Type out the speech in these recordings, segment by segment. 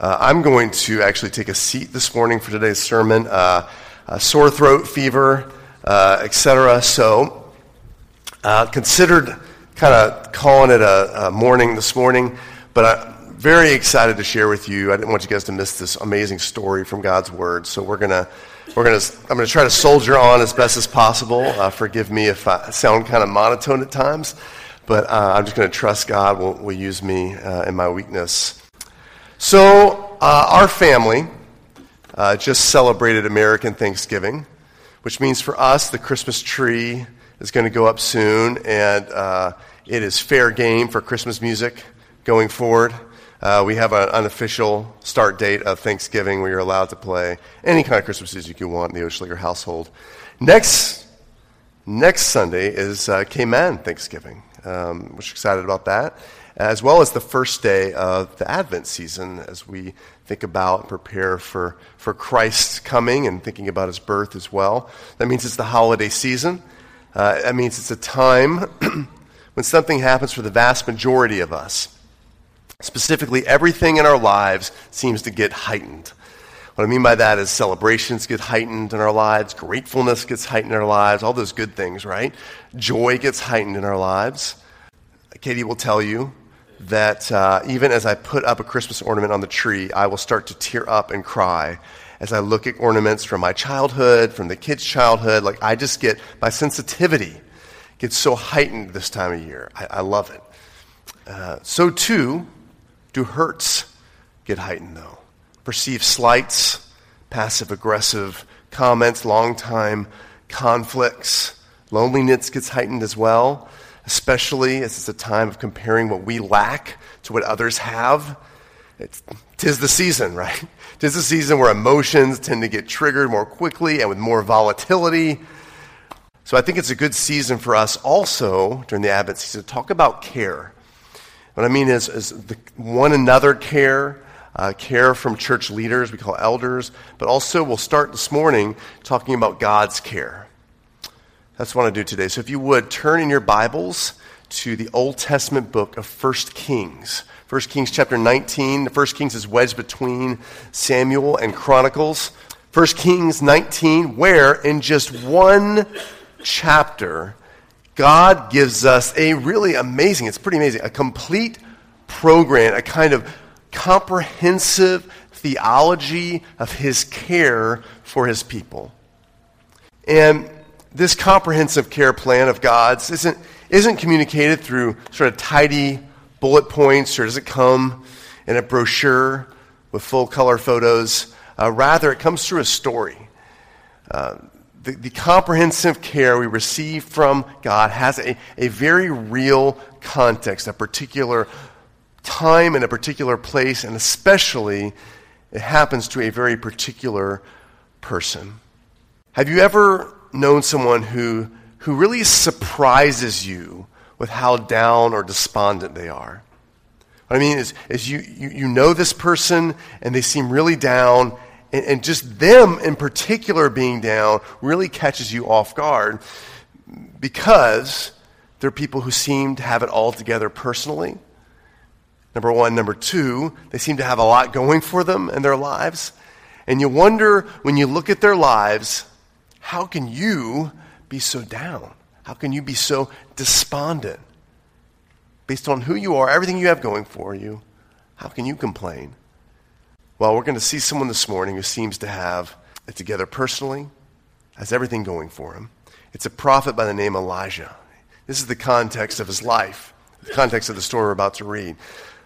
Uh, I'm going to actually take a seat this morning for today's sermon. Uh, sore throat, fever, uh, etc. So, uh, considered kind of calling it a, a, morning this morning, but I'm very excited to share with you. I didn't want you guys to miss this amazing story from God's Word. So we're gonna, we're gonna, I'm gonna try to soldier on as best as possible. Uh, forgive me if I sound kind of monotone at times, but uh, I'm just gonna trust God will, will use me in my weakness. So, uh, our family uh, just celebrated American Thanksgiving, which means for us, the Christmas tree is going to go up soon, and uh, it is fair game for Christmas music going forward. Uh, we have an unofficial start date of Thanksgiving where you're allowed to play any kind of Christmas music you want in the Oshliger household. Next, next Sunday is uh, Cayman Thanksgiving. Um, we're excited about that as well as the first day of the Advent season as we think about and prepare for, for Christ's coming and thinking about his birth as well. That means it's the holiday season. Uh, that means it's a time when something happens for the vast majority of us. Specifically, everything in our lives seems to get heightened. What I mean by that is celebrations get heightened in our lives, gratefulness gets heightened in our lives, all those good things, right? Joy gets heightened in our lives. Katie will tell you that uh, even as I put up a Christmas ornament on the tree, I will start to tear up and cry as I look at ornaments from my childhood, from the kids' childhood. Like, I just get, my sensitivity gets so heightened this time of year. I, I love it. Uh, so, too, do hurts get heightened, though. Perceived slights, passive aggressive comments, long time conflicts, loneliness gets heightened as well especially as it's a time of comparing what we lack to what others have. It's, tis the season, right? Tis the season where emotions tend to get triggered more quickly and with more volatility. So I think it's a good season for us also during the Advent season to talk about care. What I mean is, is the one another care, uh, care from church leaders, we call elders, but also we'll start this morning talking about God's care. That's what I want to do today. So if you would, turn in your Bibles to the Old Testament book of 1 Kings. 1 Kings chapter 19. The 1 Kings is wedged between Samuel and Chronicles. 1 Kings 19, where in just one chapter, God gives us a really amazing, it's pretty amazing, a complete program, a kind of comprehensive theology of his care for his people. And this comprehensive care plan of God's isn't, isn't communicated through sort of tidy bullet points or does it come in a brochure with full color photos. Uh, rather, it comes through a story. Uh, the, the, comprehensive care we receive from God has a, a very real context, a particular time and a particular place, and especially it happens to a very particular person. Have you ever known someone who, who really surprises you with how down or despondent they are. What I mean is, is you, you, you know this person and they seem really down, and, and just them in particular being down really catches you off guard because they're people who seem to have it all together personally. Number one. Number two, they seem to have a lot going for them in their lives. And you wonder when you look at their lives, how can you be so down? How can you be so despondent? Based on who you are, everything you have going for you, how can you complain? Well, we're going to see someone this morning who seems to have it together personally, has everything going for him. It's a prophet by the name Elijah. This is the context of his life, the context of the story we're about to read.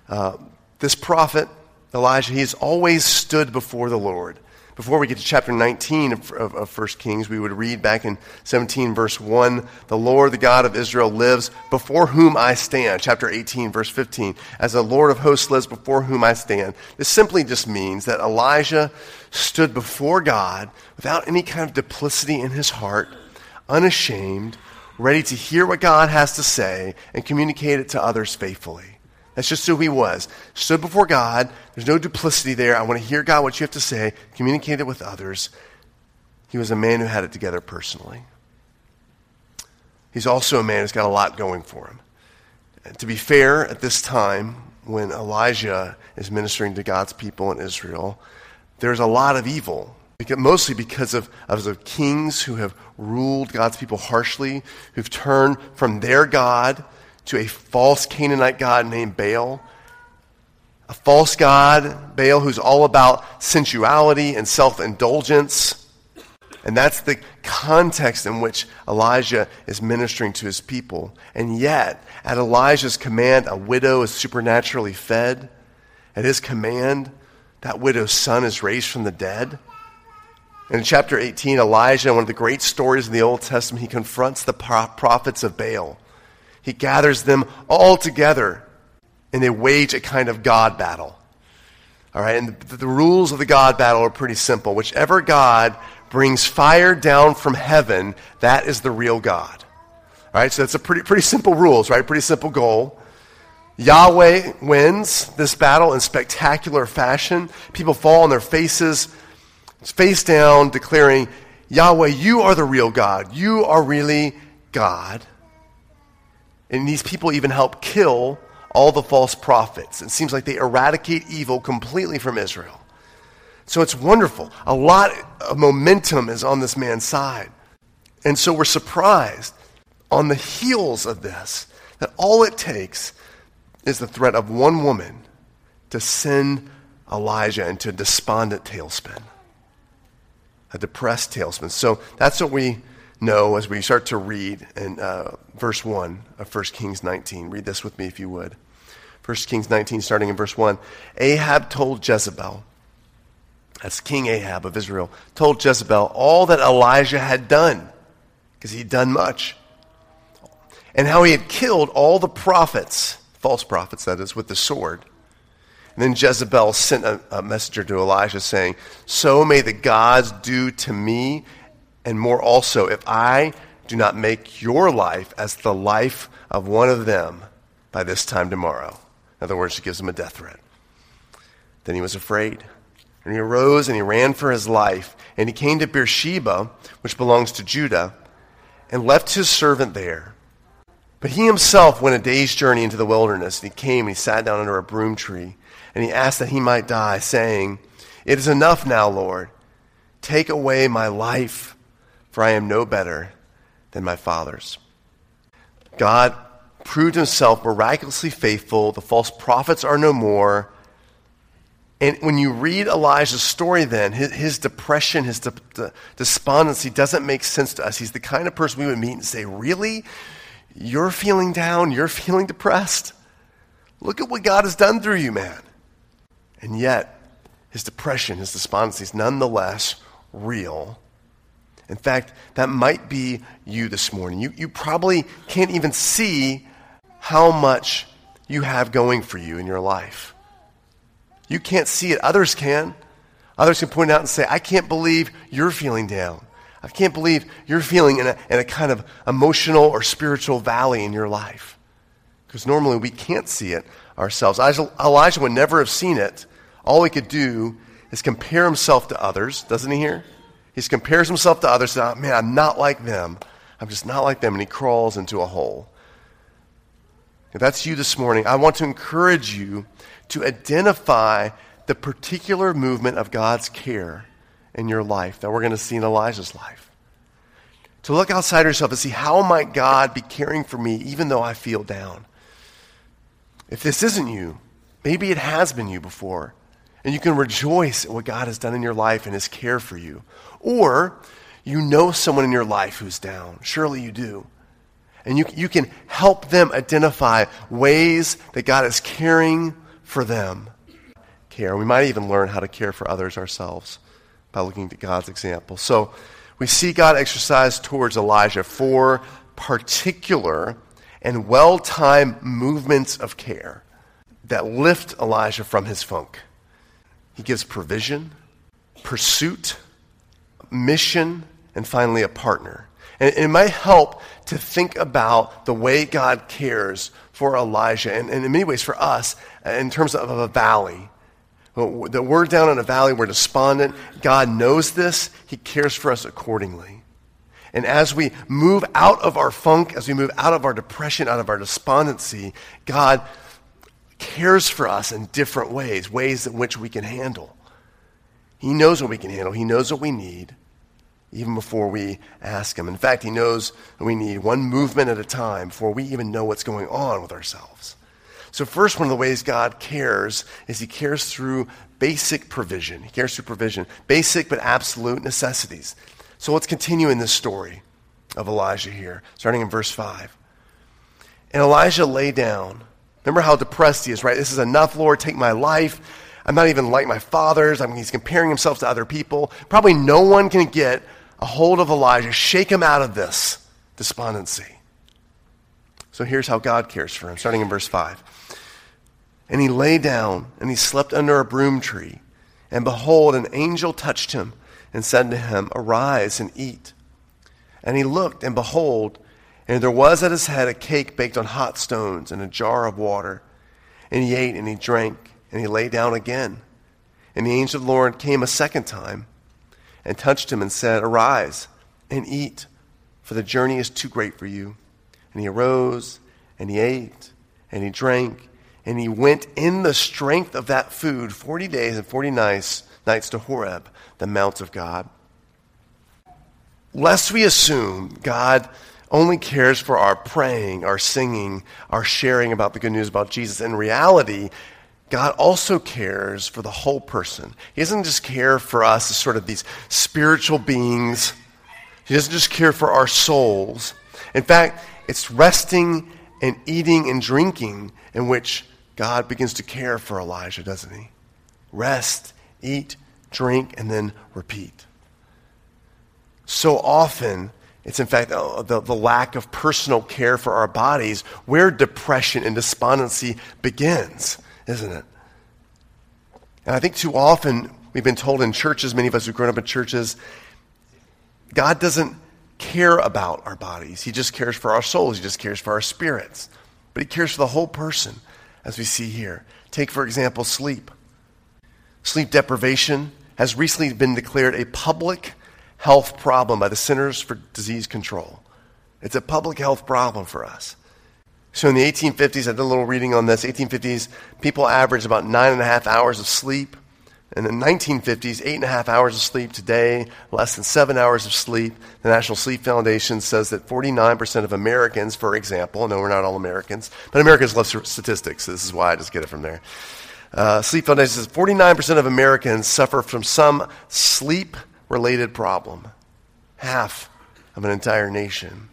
Uh, this prophet, Elijah, he's always stood before the Lord. Before we get to chapter 19 of, of, of 1 Kings, we would read back in 17, verse 1 The Lord, the God of Israel, lives before whom I stand. Chapter 18, verse 15 As the Lord of hosts lives before whom I stand. This simply just means that Elijah stood before God without any kind of duplicity in his heart, unashamed, ready to hear what God has to say and communicate it to others faithfully. That's just who he was. Stood before God. There's no duplicity there. I want to hear God what you have to say, communicate it with others. He was a man who had it together personally. He's also a man who's got a lot going for him. And to be fair, at this time, when Elijah is ministering to God's people in Israel, there's a lot of evil. Because, mostly because of, of the kings who have ruled God's people harshly, who've turned from their God to a false Canaanite God named Baal. A false God, Baal, who's all about sensuality and self indulgence. And that's the context in which Elijah is ministering to his people. And yet, at Elijah's command, a widow is supernaturally fed. At his command, that widow's son is raised from the dead. In chapter 18, Elijah, one of the great stories in the Old Testament, he confronts the prophets of Baal. He gathers them all together and they wage a kind of God battle. All right, and the, the rules of the God battle are pretty simple. Whichever God brings fire down from heaven, that is the real God. All right, so that's a pretty, pretty simple rules, right? Pretty simple goal. Yahweh wins this battle in spectacular fashion. People fall on their faces, face down, declaring, Yahweh, you are the real God. You are really God. And these people even help kill all the false prophets. It seems like they eradicate evil completely from Israel. So it's wonderful. A lot of momentum is on this man's side. And so we're surprised on the heels of this that all it takes is the threat of one woman to send Elijah into a despondent tailspin, a depressed tailspin. So that's what we know as we start to read in uh, verse 1 of 1 Kings 19. Read this with me if you would. 1 Kings 19, starting in verse 1. Ahab told Jezebel, that's King Ahab of Israel, told Jezebel all that Elijah had done, because he'd done much, and how he had killed all the prophets, false prophets, that is, with the sword. And then Jezebel sent a, a messenger to Elijah saying, So may the gods do to me, and more also, if I do not make your life as the life of one of them by this time tomorrow. In other words, he gives him a death threat. Then he was afraid. And he arose and he ran for his life. And he came to Beersheba, which belongs to Judah, and left his servant there. But he himself went a day's journey into the wilderness. And he came and he sat down under a broom tree. And he asked that he might die, saying, It is enough now, Lord. Take away my life, for I am no better than my father's. God proved himself miraculously faithful. The false prophets are no more. And when you read Elijah's story, then, his, his depression, his de- de- despondency doesn't make sense to us. He's the kind of person we would meet and say, Really? You're feeling down? You're feeling depressed? Look at what God has done through you, man. And yet, his depression, his despondency is nonetheless real. In fact, that might be you this morning. You, you probably can't even see how much you have going for you in your life. You can't see it, others can. Others can point out and say, I can't believe you're feeling down. I can't believe you're feeling in a, in a kind of emotional or spiritual valley in your life. Because normally we can't see it ourselves. Elijah would never have seen it. All he could do is compare himself to others, doesn't he here? He compares himself to others, and, man, I'm not like them. I'm just not like them. And he crawls into a hole. If that's you this morning, I want to encourage you to identify the particular movement of God's care in your life that we're going to see in Elijah's life. To look outside yourself and see how might God be caring for me even though I feel down. If this isn't you, maybe it has been you before, and you can rejoice at what God has done in your life and his care for you. Or you know someone in your life who's down. Surely you do. And you, you can help them identify ways that God is caring for them care. We might even learn how to care for others ourselves by looking at God's example. So we see God exercise towards Elijah four particular and well timed movements of care that lift Elijah from his funk. He gives provision, pursuit, mission, and finally a partner. And it might help to think about the way God cares for Elijah, and, in many ways for us, in terms of a valley. That we're down in a valley, we're despondent. God knows this, He cares for us accordingly. And as we move out of our funk, as we move out of our depression, out of our despondency, God cares for us in different ways, ways in which we can handle. He knows what we can handle, He knows what we need, even before we ask Him. In fact, He knows what we need one movement at a time before we even know what's going on with ourselves. So, first, one of the ways God cares is He cares through basic provision. He cares through provision, basic but absolute necessities. So, let's continue in this story of Elijah here, starting in verse 5. And Elijah lay down. Remember how depressed he is, right? This is enough, Lord, take my life. I'm not even like my father's. I mean, he's comparing himself to other people. Probably no one can get a hold of Elijah, shake him out of this despondency. So here's how God cares for him, starting in verse 5. And he lay down and he slept under a broom tree. And behold, an angel touched him and said to him, Arise and eat. And he looked, and behold, and there was at his head a cake baked on hot stones and a jar of water. And he ate and he drank, and he lay down again. And the angel of the Lord came a second time and touched him and said, Arise and eat, for the journey is too great for you. And he arose and he ate and he drank, and he went in the strength of that food 40 days and 40 nights, nights to Horeb, the mount of God lest we assume God only cares for our praying, our singing, our sharing about the good news about Jesus. In reality, God also cares for the whole person. He doesn't just care for us as sort of these spiritual beings. He doesn't just care for our souls. In fact, it's resting and eating and drinking in which God begins to care for Elijah, doesn't he? Rest, eat, drink, and then repeat. So often, it's in fact uh, the, the lack of personal care for our bodies where depression and despondency begins, isn't it? And I think too often we've been told in churches, many of us who've grown up in churches, God doesn't care about our bodies. He just cares for our souls. He just cares for our spirits. But He cares for the whole person, as we see here. Take, for example, sleep. Sleep deprivation has recently been declared a public health problem by the Centers for Disease Control. It's a public health problem for us. So in the 1850s, I did a little reading on this. 1850s, people averaged about nine and a half hours of sleep. And in the 1950s, eight and a half hours of sleep. Today, less than seven hours of sleep. The National Sleep Foundation says that 49% of Americans, for example, no, we're not all Americans, but Americans love statistics. So this is why I just get it from there. Uh, sleep Foundation says 49% of Americans suffer from some sleep related problem. Half of an entire nation.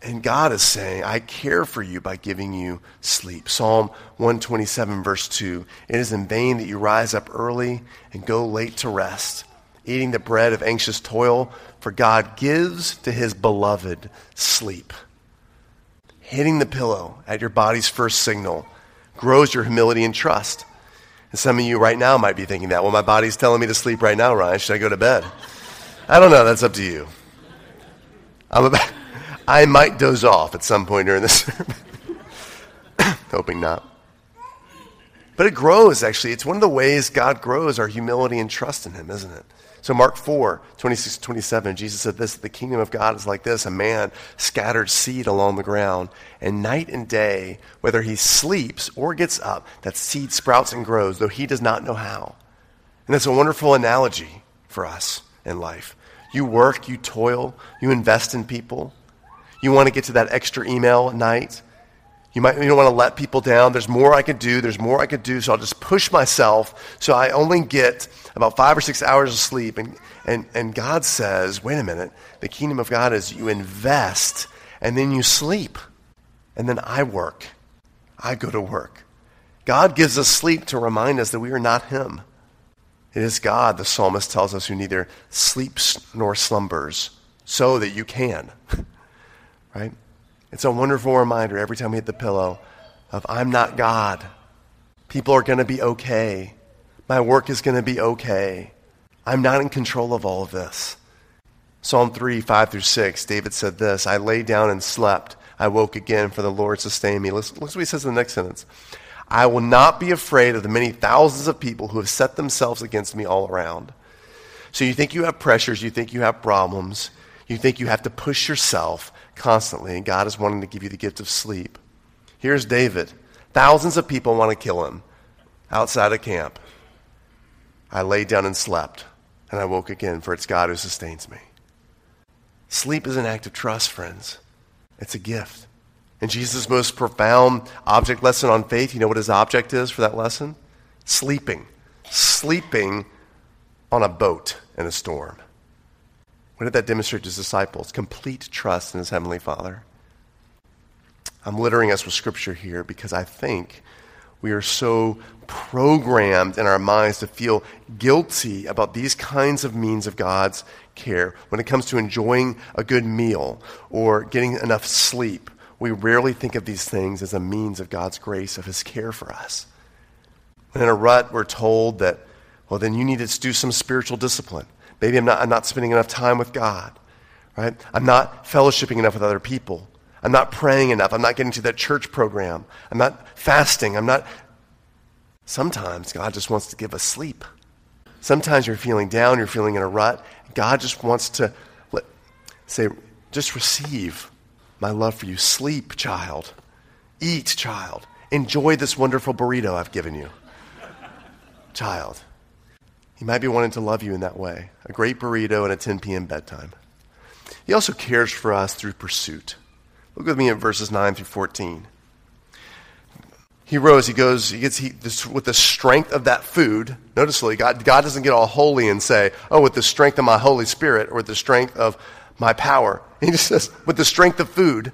And God is saying, I care for you by giving you sleep. Psalm 127, verse 2. It is in vain that you rise up early and go late to rest, eating the bread of anxious toil, for God gives to his beloved sleep. Hitting the pillow at your body's first signal grows your humility and trust. And some of you right now might be thinking that. Well, my body's telling me to sleep right now, Ryan. Should I go to bed? I don't know. That's up to you. I'm about, I might doze off at some point during this sermon. Hoping not. But it grows, actually. It's one of the ways God grows our humility and trust in Him, isn't it? So, Mark 4, 26 27, Jesus said this The kingdom of God is like this a man scattered seed along the ground, and night and day, whether he sleeps or gets up, that seed sprouts and grows, though he does not know how. And that's a wonderful analogy for us in life. You work, you toil, you invest in people. You want to get to that extra email at night. You might you don't want to let people down. There's more I could do. There's more I could do. So I'll just push myself. So I only get about five or six hours of sleep. And, and, and God says, wait a minute. The kingdom of God is you invest and then you sleep. And then I work. I go to work. God gives us sleep to remind us that we are not Him. It is God, the psalmist tells us, who neither sleeps nor slumbers, so that you can. right? It's a wonderful reminder every time we hit the pillow of I'm not God. People are going to be okay. My work is going to be okay. I'm not in control of all of this. Psalm 3, 5 through 6, David said this I lay down and slept. I woke again, for the Lord sustained me. Listen, listen what he says in the next sentence. I will not be afraid of the many thousands of people who have set themselves against me all around. So you think you have pressures, you think you have problems, you think you have to push yourself constantly, and God is wanting to give you the gift of sleep. Here's David. thousands of people want to kill him outside of camp. I lay down and slept, and I woke again, for it's God who sustains me. Sleep is an act of trust, friends. It's a gift. And Jesus' most profound object lesson on faith, you know what his object is for that lesson? Sleeping. Sleeping on a boat in a storm. What did that demonstrate to his disciples? Complete trust in his heavenly Father. I'm littering us with scripture here because I think we are so programmed in our minds to feel guilty about these kinds of means of God's care. When it comes to enjoying a good meal or getting enough sleep, we rarely think of these things as a means of God's grace, of His care for us. When in a rut, we're told that, well, then you need to do some spiritual discipline. Maybe I'm not, I'm not spending enough time with God, right? I'm not fellowshipping enough with other people. I'm not praying enough. I'm not getting to that church program. I'm not fasting. I'm not. Sometimes God just wants to give us sleep. Sometimes you're feeling down, you're feeling in a rut. God just wants to let, say, just receive my love for you. Sleep, child. Eat, child. Enjoy this wonderful burrito I've given you. child. He might be wanting to love you in that way a great burrito and a 10 p.m. bedtime. He also cares for us through pursuit. Look with me at verses 9 through 14. He rose, he goes, he gets he, this, with the strength of that food. Notice, God, God doesn't get all holy and say, oh, with the strength of my Holy Spirit or with the strength of my power. He just says, with the strength of food,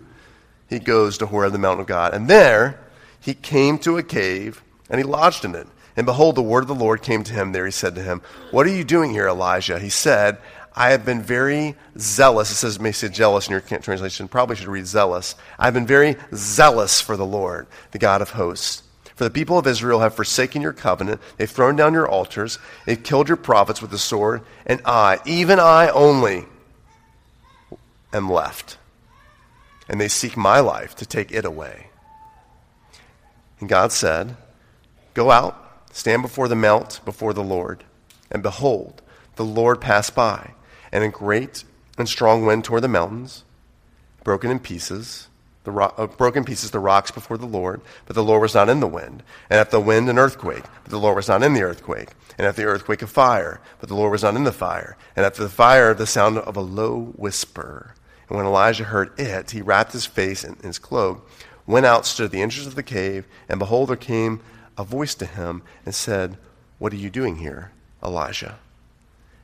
he goes to Horeb, the mountain of God. And there he came to a cave and he lodged in it. And behold, the word of the Lord came to him there. He said to him, What are you doing here, Elijah? He said, I have been very zealous. It says, may say jealous in your translation. Probably should read zealous. I've been very zealous for the Lord, the God of hosts. For the people of Israel have forsaken your covenant. They've thrown down your altars. They've killed your prophets with the sword. And I, even I only, am left. And they seek my life to take it away. And God said, Go out, stand before the mount, before the Lord. And behold, the Lord passed by and a great and strong wind tore the mountains, broken in pieces, the uh, broken pieces the rocks before the Lord, but the Lord was not in the wind. And at the wind, an earthquake, but the Lord was not in the earthquake. And at the earthquake, a fire, but the Lord was not in the fire. And after the fire, the sound of a low whisper. And when Elijah heard it, he wrapped his face in his cloak, went out, stood at the entrance of the cave, and behold, there came a voice to him and said, What are you doing here, Elijah?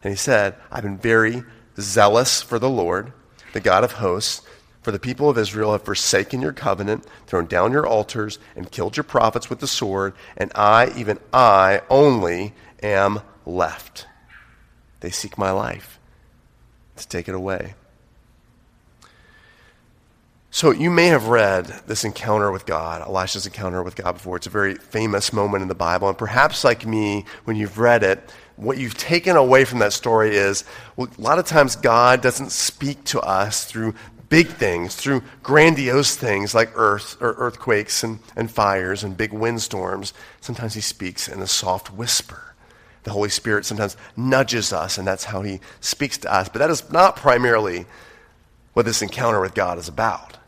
And he said, I've been very zealous for the Lord, the God of hosts. For the people of Israel have forsaken your covenant, thrown down your altars, and killed your prophets with the sword, and I, even I only, am left. They seek my life to take it away. So you may have read this encounter with God, Elisha's encounter with God before. It's a very famous moment in the Bible. And perhaps like me, when you've read it, what you've taken away from that story is well, a lot of times God doesn't speak to us through big things, through grandiose things like earth or earthquakes and, and fires and big windstorms. Sometimes he speaks in a soft whisper. The Holy Spirit sometimes nudges us, and that's how he speaks to us. But that is not primarily what this encounter with God is about.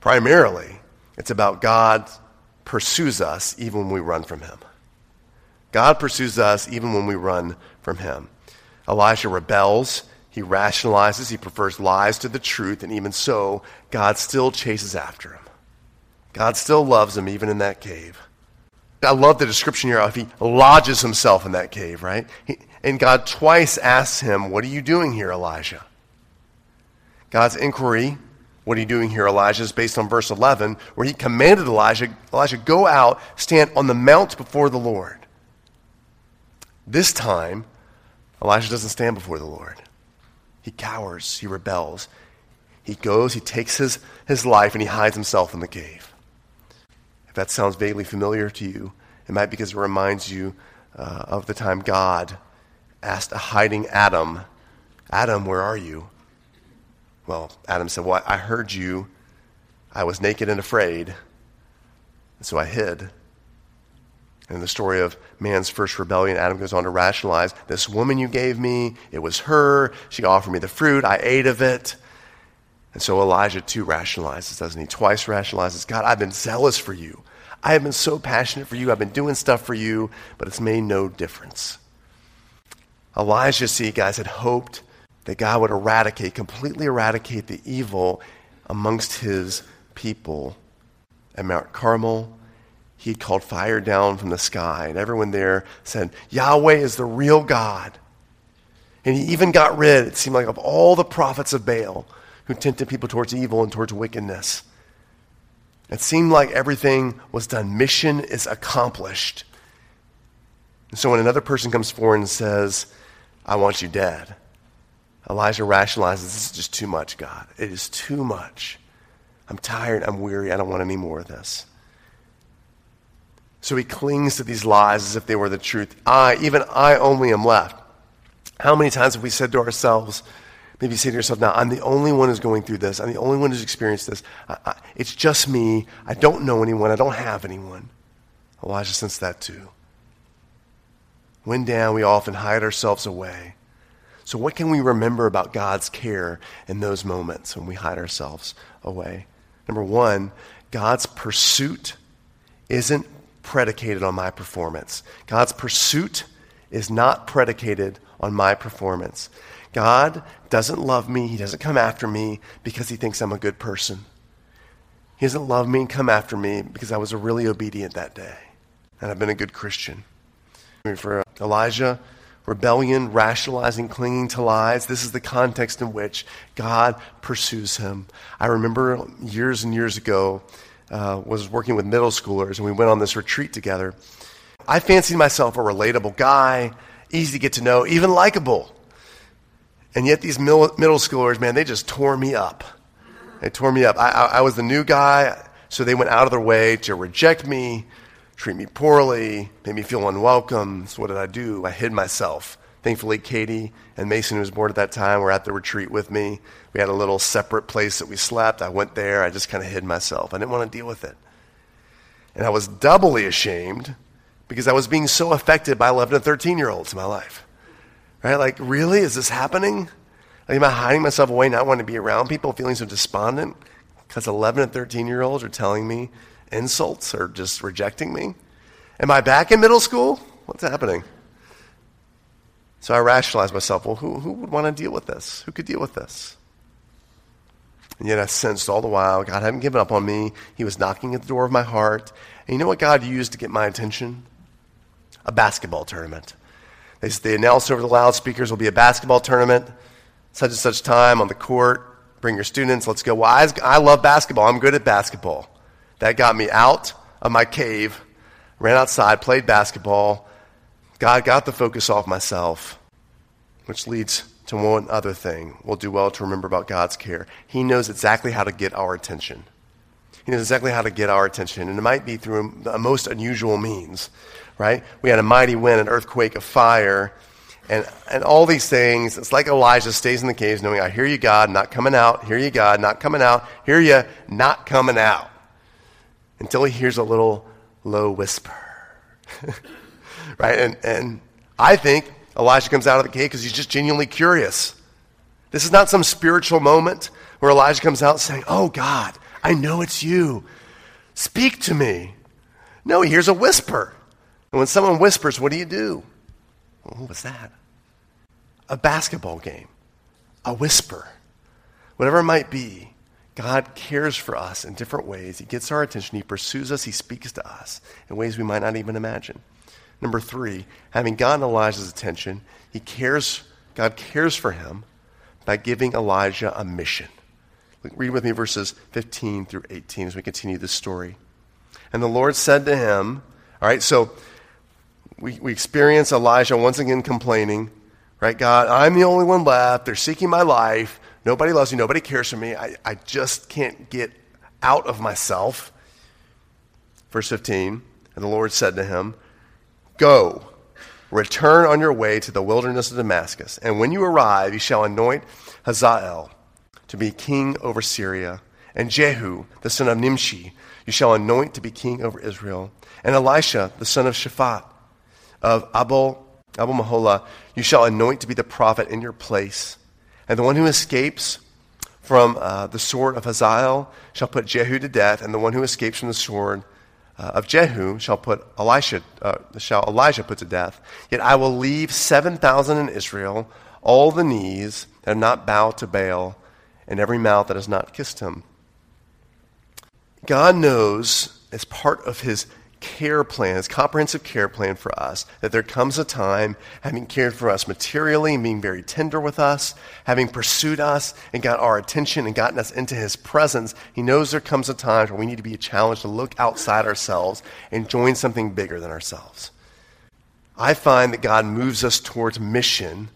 Primarily, it's about God pursues us even when we run from him. God pursues us even when we run from him. Elisha rebels, he rationalizes, he prefers lies to the truth, and even so, God still chases after him. God still loves him even in that cave. I love the description here of he lodges himself in that cave, right? He, and God twice asks him, What are you doing here, Elijah? God's inquiry, What are you doing here, Elijah, is based on verse 11, where he commanded Elijah, Elijah, go out, stand on the mount before the Lord. This time, Elijah doesn't stand before the Lord. He cowers, he rebels. He goes, he takes his, his life, and he hides himself in the cave. If that sounds vaguely familiar to you, it might be because it reminds you uh, of the time God asked a hiding Adam, Adam, where are you? Well, Adam said, Well, I heard you. I was naked and afraid, and so I hid. In the story of man's first rebellion, Adam goes on to rationalize this woman you gave me, it was her. She offered me the fruit. I ate of it. And so Elijah too rationalizes, doesn't he? Twice rationalizes God, I've been zealous for you. I have been so passionate for you. I've been doing stuff for you, but it's made no difference. Elijah, see, guys, had hoped that God would eradicate, completely eradicate the evil amongst his people. At Mount Carmel, he had called fire down from the sky, and everyone there said, Yahweh is the real God. And he even got rid, it seemed like, of all the prophets of Baal who tempted people towards evil and towards wickedness. It seemed like everything was done. Mission is accomplished. And so when another person comes forward and says, I want you dead, Elijah rationalizes, This is just too much, God. It is too much. I'm tired. I'm weary. I don't want any more of this. So he clings to these lies as if they were the truth. I, even I only am left. How many times have we said to ourselves, maybe say to yourself, now, I'm the only one who's going through this. I'm the only one who's experienced this. I, I, it's just me. I don't know anyone. I don't have anyone. Elijah sensed that too. When down, we often hide ourselves away. So, what can we remember about God's care in those moments when we hide ourselves away? Number one, God's pursuit isn't predicated on my performance. God's pursuit is not predicated on my performance. God doesn't love me, He doesn't come after me because He thinks I'm a good person. He doesn't love me and come after me because I was really obedient that day and I've been a good Christian. For Elijah, rebellion, rationalizing, clinging to lies. This is the context in which God pursues him. I remember years and years ago, uh, was working with middle schoolers, and we went on this retreat together. I fancied myself a relatable guy, easy to get to know, even likable. And yet, these middle, schoolers, man, they just tore me up. They tore me up. I, I, I was the new guy, so they went out of their way to reject me, treat me poorly, made me feel unwelcome. So, what did I do? I hid myself. Thankfully, Katie and Mason, who was born at that time, were at the retreat with me. We had a little separate place that we slept. I went there. I just kind of hid myself. I didn't want to deal with it. And I was doubly ashamed because I was being so affected by 11 and 13 year olds in my life. Right? Like, really? Is this happening? Like, am I hiding myself away, not wanting to be around people, feeling so despondent because 11 and 13 year olds are telling me insults or just rejecting me? Am I back in middle school? What's happening? So I rationalized myself well, who, who would want to deal with this? Who could deal with this? And yet I sensed all the while God hadn't given up on me. He was knocking at the door of my heart. And you know what God used to get my attention? A basketball tournament. They, they announced over the loudspeakers, will be a basketball tournament, such and such time on the court. Bring your students, let's go. Well, I, I love basketball. I'm good at basketball. That got me out of my cave, ran outside, played basketball. God got the focus off myself, which leads to one other thing. We'll do well to remember about God's care. He knows exactly how to get our attention. He knows exactly how to get our attention, and it might be through a most unusual means right? We had a mighty wind, an earthquake, a fire, and, and all these things. It's like Elijah stays in the caves knowing, I hear you, God, not coming out. Hear you, God, not coming out. Hear you, not coming out. Until he hears a little low whisper. right? And, and I think Elijah comes out of the cave because he's just genuinely curious. This is not some spiritual moment where Elijah comes out saying, Oh, God, I know it's you. Speak to me. No, he hears a whisper. And when someone whispers, what do you do? Well, what was that? A basketball game, a whisper. Whatever it might be, God cares for us in different ways. He gets our attention. He pursues us. He speaks to us in ways we might not even imagine. Number three, having gotten Elijah's attention, he cares, God cares for him by giving Elijah a mission. Read with me verses 15 through 18 as we continue this story. And the Lord said to him, All right, so we, we experience Elijah once again complaining, right? God, I'm the only one left. They're seeking my life. Nobody loves me. Nobody cares for me. I, I just can't get out of myself. Verse 15 And the Lord said to him, Go, return on your way to the wilderness of Damascus. And when you arrive, you shall anoint Hazael to be king over Syria, and Jehu, the son of Nimshi, you shall anoint to be king over Israel, and Elisha, the son of Shaphat of Abel, Abel Meholah, you shall anoint to be the prophet in your place. And the one who escapes from uh, the sword of Hazael shall put Jehu to death, and the one who escapes from the sword uh, of Jehu shall put Elisha uh, shall Elijah put to death. Yet I will leave seven thousand in Israel, all the knees that have not bowed to Baal, and every mouth that has not kissed him. God knows, as part of His care plan, his comprehensive care plan for us, that there comes a time, having cared for us materially and being very tender with us, having pursued us and got our attention and gotten us into his presence, he knows there comes a time where we need to be challenged to look outside ourselves and join something bigger than ourselves. I find that God moves us towards mission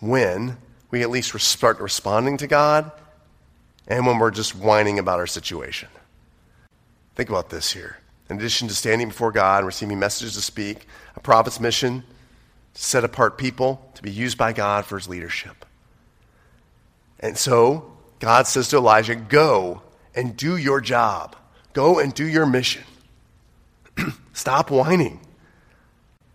when we at least start responding to God and when we're just whining about our situation. Think about this here. In addition to standing before God and receiving messages to speak, a prophet's mission to set apart people to be used by God for his leadership. And so God says to Elijah, Go and do your job. Go and do your mission. Stop whining.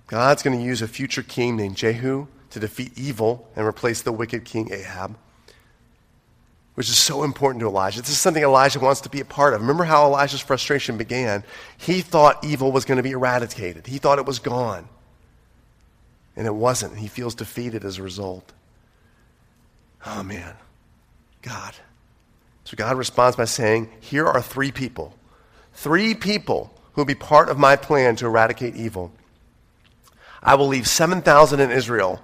God's going to use a future king named Jehu to defeat evil and replace the wicked king Ahab which is so important to Elijah. This is something Elijah wants to be a part of. Remember how Elijah's frustration began? He thought evil was going to be eradicated, he thought it was gone. And it wasn't. He feels defeated as a result. Oh, man. God. So God responds by saying, Here are three people. Three people who will be part of my plan to eradicate evil. I will leave 7,000 in Israel,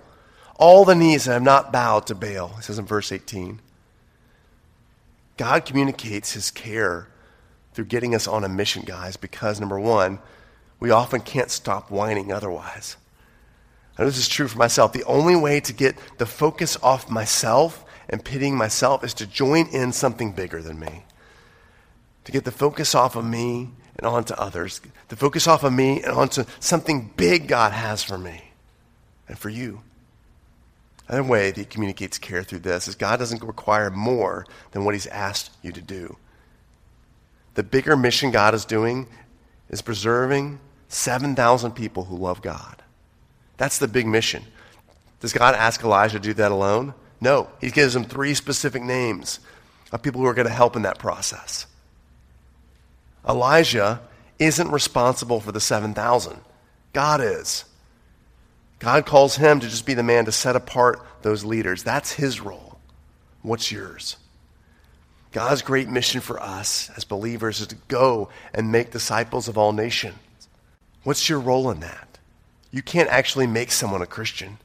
all the knees that have not bowed to Baal, it says in verse 18. God communicates his care through getting us on a mission, guys, because number one, we often can't stop whining otherwise. And this is true for myself. The only way to get the focus off myself and pitying myself is to join in something bigger than me. To get the focus off of me and onto others. The focus off of me and onto something big God has for me and for you. Another way that he communicates care through this is God doesn't require more than what he's asked you to do. The bigger mission God is doing is preserving 7,000 people who love God. That's the big mission. Does God ask Elijah to do that alone? No. He gives him three specific names of people who are going to help in that process. Elijah isn't responsible for the 7,000. God is. God calls him to just be the man to set apart those leaders. That's his role. What's yours? God's great mission for us as believers is to go and make disciples of all nations. What's your role in that? You can't actually make someone a Christian.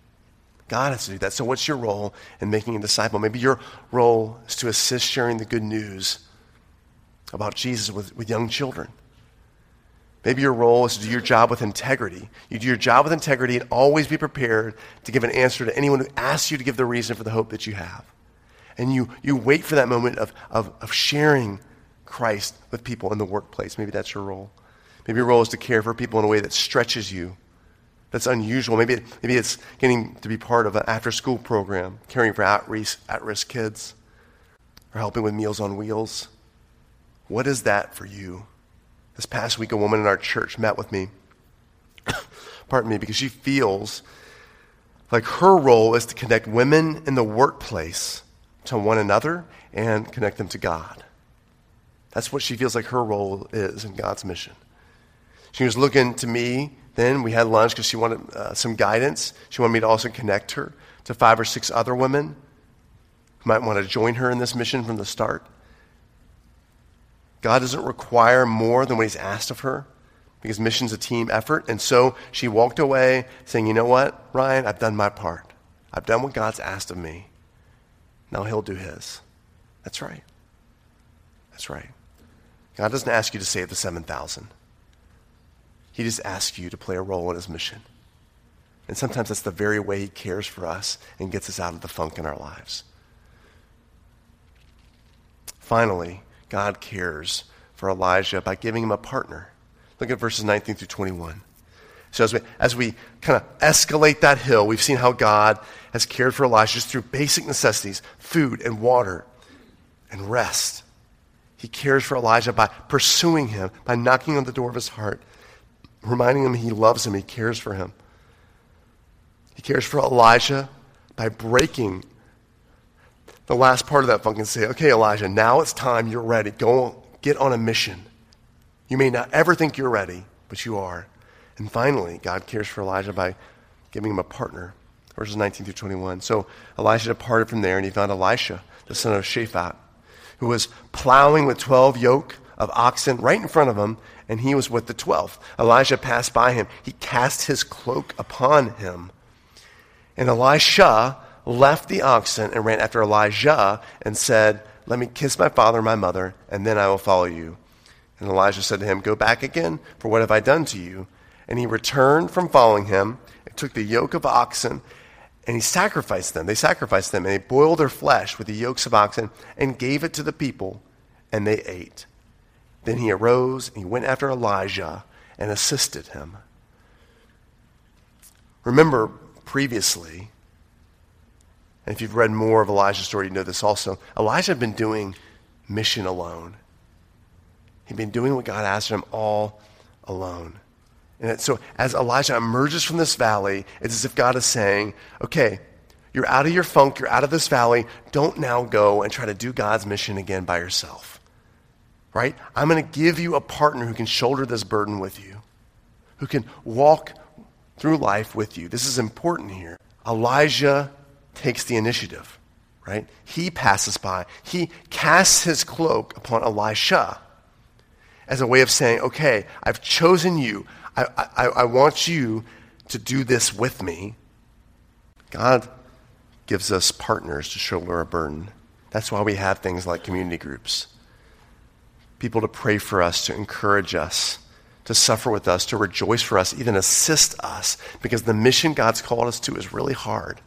God has to do that. So, what's your role in making a disciple? Maybe your role is to assist sharing the good news about Jesus with, with young children. Maybe your role is to do your job with integrity. You do your job with integrity and always be prepared to give an answer to anyone who asks you to give the reason for the hope that you have. And you, you wait for that moment of, of, of sharing Christ with people in the workplace. Maybe that's your role. Maybe your role is to care for people in a way that stretches you, that's unusual. Maybe, maybe it's getting to be part of an after school program, caring for at risk, kids, or helping with Meals on Wheels. What is that for you? This past week, a woman in our church met with me, pardon me, because she feels like her role is to connect women in the workplace to one another and connect them to God. That's what she feels like her role is in God's mission. She was looking to me then. We had lunch because she wanted uh, some guidance. She wanted me to also connect her to five or six other women who might want to join her in this mission from the start. God doesn't require more than what he's asked of her because mission's a team effort. And so she walked away saying, You know what, Ryan, I've done my part. I've done what God's asked of me. Now he'll do his. That's right. That's right. God doesn't ask you to save the 7,000. He just asks you to play a role in his mission. And sometimes that's the very way he cares for us and gets us out of the funk in our lives. Finally, God cares for Elijah by giving him a partner. Look at verses 19 through 21. So as we, as we kind of escalate that hill, we've seen how God has cared for Elijah just through basic necessities, food and water and rest. He cares for Elijah by pursuing him, by knocking on the door of his heart, reminding him he loves him, he cares for him. He cares for Elijah by breaking the last part of that funk and say, okay, Elijah, now it's time. You're ready. Go get on a mission. You may not ever think you're ready, but you are. And finally, God cares for Elijah by giving him a partner. Verses 19 through 21. So Elijah departed from there, and he found Elisha, the son of Shaphat, who was plowing with 12 yoke of oxen right in front of him, and he was with the 12th. Elijah passed by him. He cast his cloak upon him. And Elisha left the oxen and ran after Elijah and said, Let me kiss my father and my mother, and then I will follow you. And Elijah said to him, Go back again, for what have I done to you? And he returned from following him, and took the yoke of oxen, and he sacrificed them. They sacrificed them, and they boiled their flesh with the yokes of oxen, and gave it to the people, and they ate. Then he arose, and he went after Elijah, and assisted him. Remember previously, and if you've read more of Elijah's story, you know this also. Elijah had been doing mission alone. He'd been doing what God asked him all alone. And so as Elijah emerges from this valley, it's as if God is saying, okay, you're out of your funk, you're out of this valley. Don't now go and try to do God's mission again by yourself. Right? I'm going to give you a partner who can shoulder this burden with you, who can walk through life with you. This is important here. Elijah takes the initiative, right? He passes by. He casts his cloak upon Elisha as a way of saying, okay, I've chosen you. I, I, I want you to do this with me. God gives us partners to shoulder a burden. That's why we have things like community groups. People to pray for us, to encourage us, to suffer with us, to rejoice for us, even assist us, because the mission God's called us to is really hard.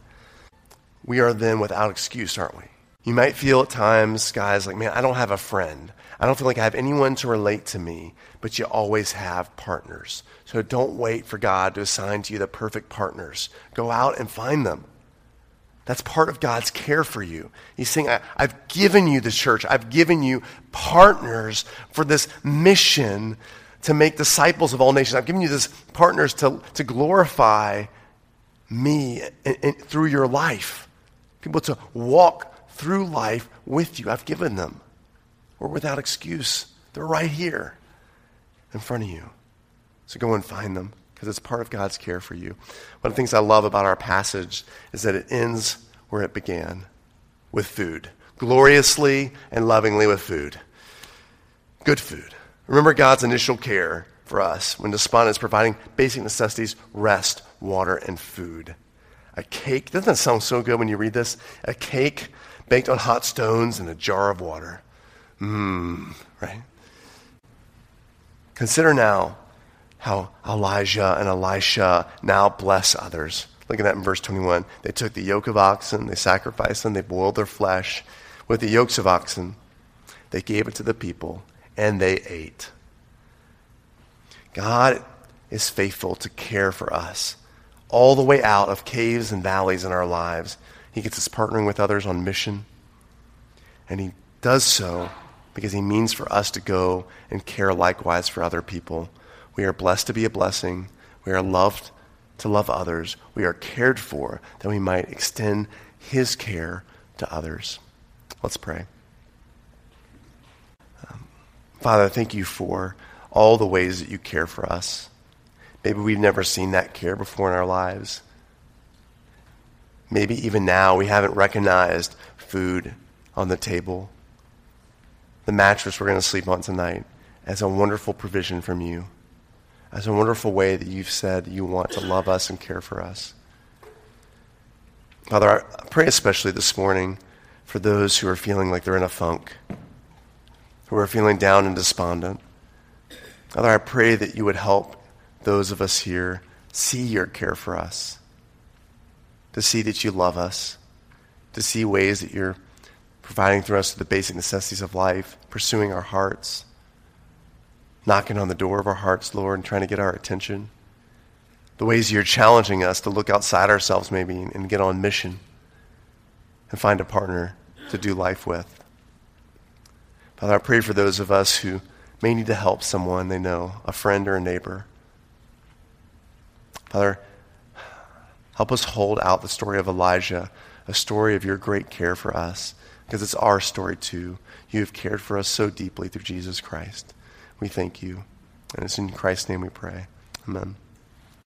We are then without excuse, aren't we? You might feel at times, guys, like, man, I don't have a friend. I don't feel like I have anyone to relate to me, but you always have partners. So don't wait for God to assign to you the perfect partners. Go out and find them. That's part of God's care for you. He's saying, I, have given you the church. I've given you partners for this mission to make disciples of all nations. I've given you this partners to, to glorify me in, in, through your life. People to walk through life with you. I've given them We're without excuse. They're right here in front of you. So go and find them because it's part of God's care for you. One of the things I love about our passage is that it ends where it began with food, gloriously and lovingly with food. Good food. Remember God's initial care for us when despondent is providing basic necessities rest, water, and food. A cake, doesn't that sound so good when you read this? A cake baked on hot stones and a jar of water. Mmm, right? Consider now how Elijah and Elisha now bless others. Look at that in verse 21. They took the yoke of oxen, they sacrificed them, they boiled their flesh with the yokes of oxen. They gave it to the people, and they ate. God is faithful to care for us all the way out of caves and valleys in our lives. He gets us partnering with others on mission, and He does so because he means for us to go and care likewise for other people. We are blessed to be a blessing. We are loved to love others. We are cared for that we might extend his care to others. Let's pray. Um, Father, thank you for all the ways that you care for us. Maybe we've never seen that care before in our lives. Maybe even now we haven't recognized food on the table the mattress we're going to sleep on tonight as a wonderful provision from you, as a wonderful way that you've said you want to love us and care for us. Father, I pray especially this morning for those who are feeling like they're in a funk, who are feeling down and despondent. Father, I pray that you would help those of us here see your care for us, to see that you love us, to see ways that you're providing through us the basic necessities of life, pursuing our hearts, knocking on the door of our hearts, Lord, and trying to get our attention. The ways you're challenging us to look outside ourselves, maybe, and get on mission and find a partner to do life with. Father, I pray for those of us who may need to help someone they know, a friend or a neighbor. Father, help us hold out the story of Elijah, a story of your great care for us because it's our story too. You have cared for us so deeply through Jesus Christ. We thank you. And it's in Christ's name we pray. Amen.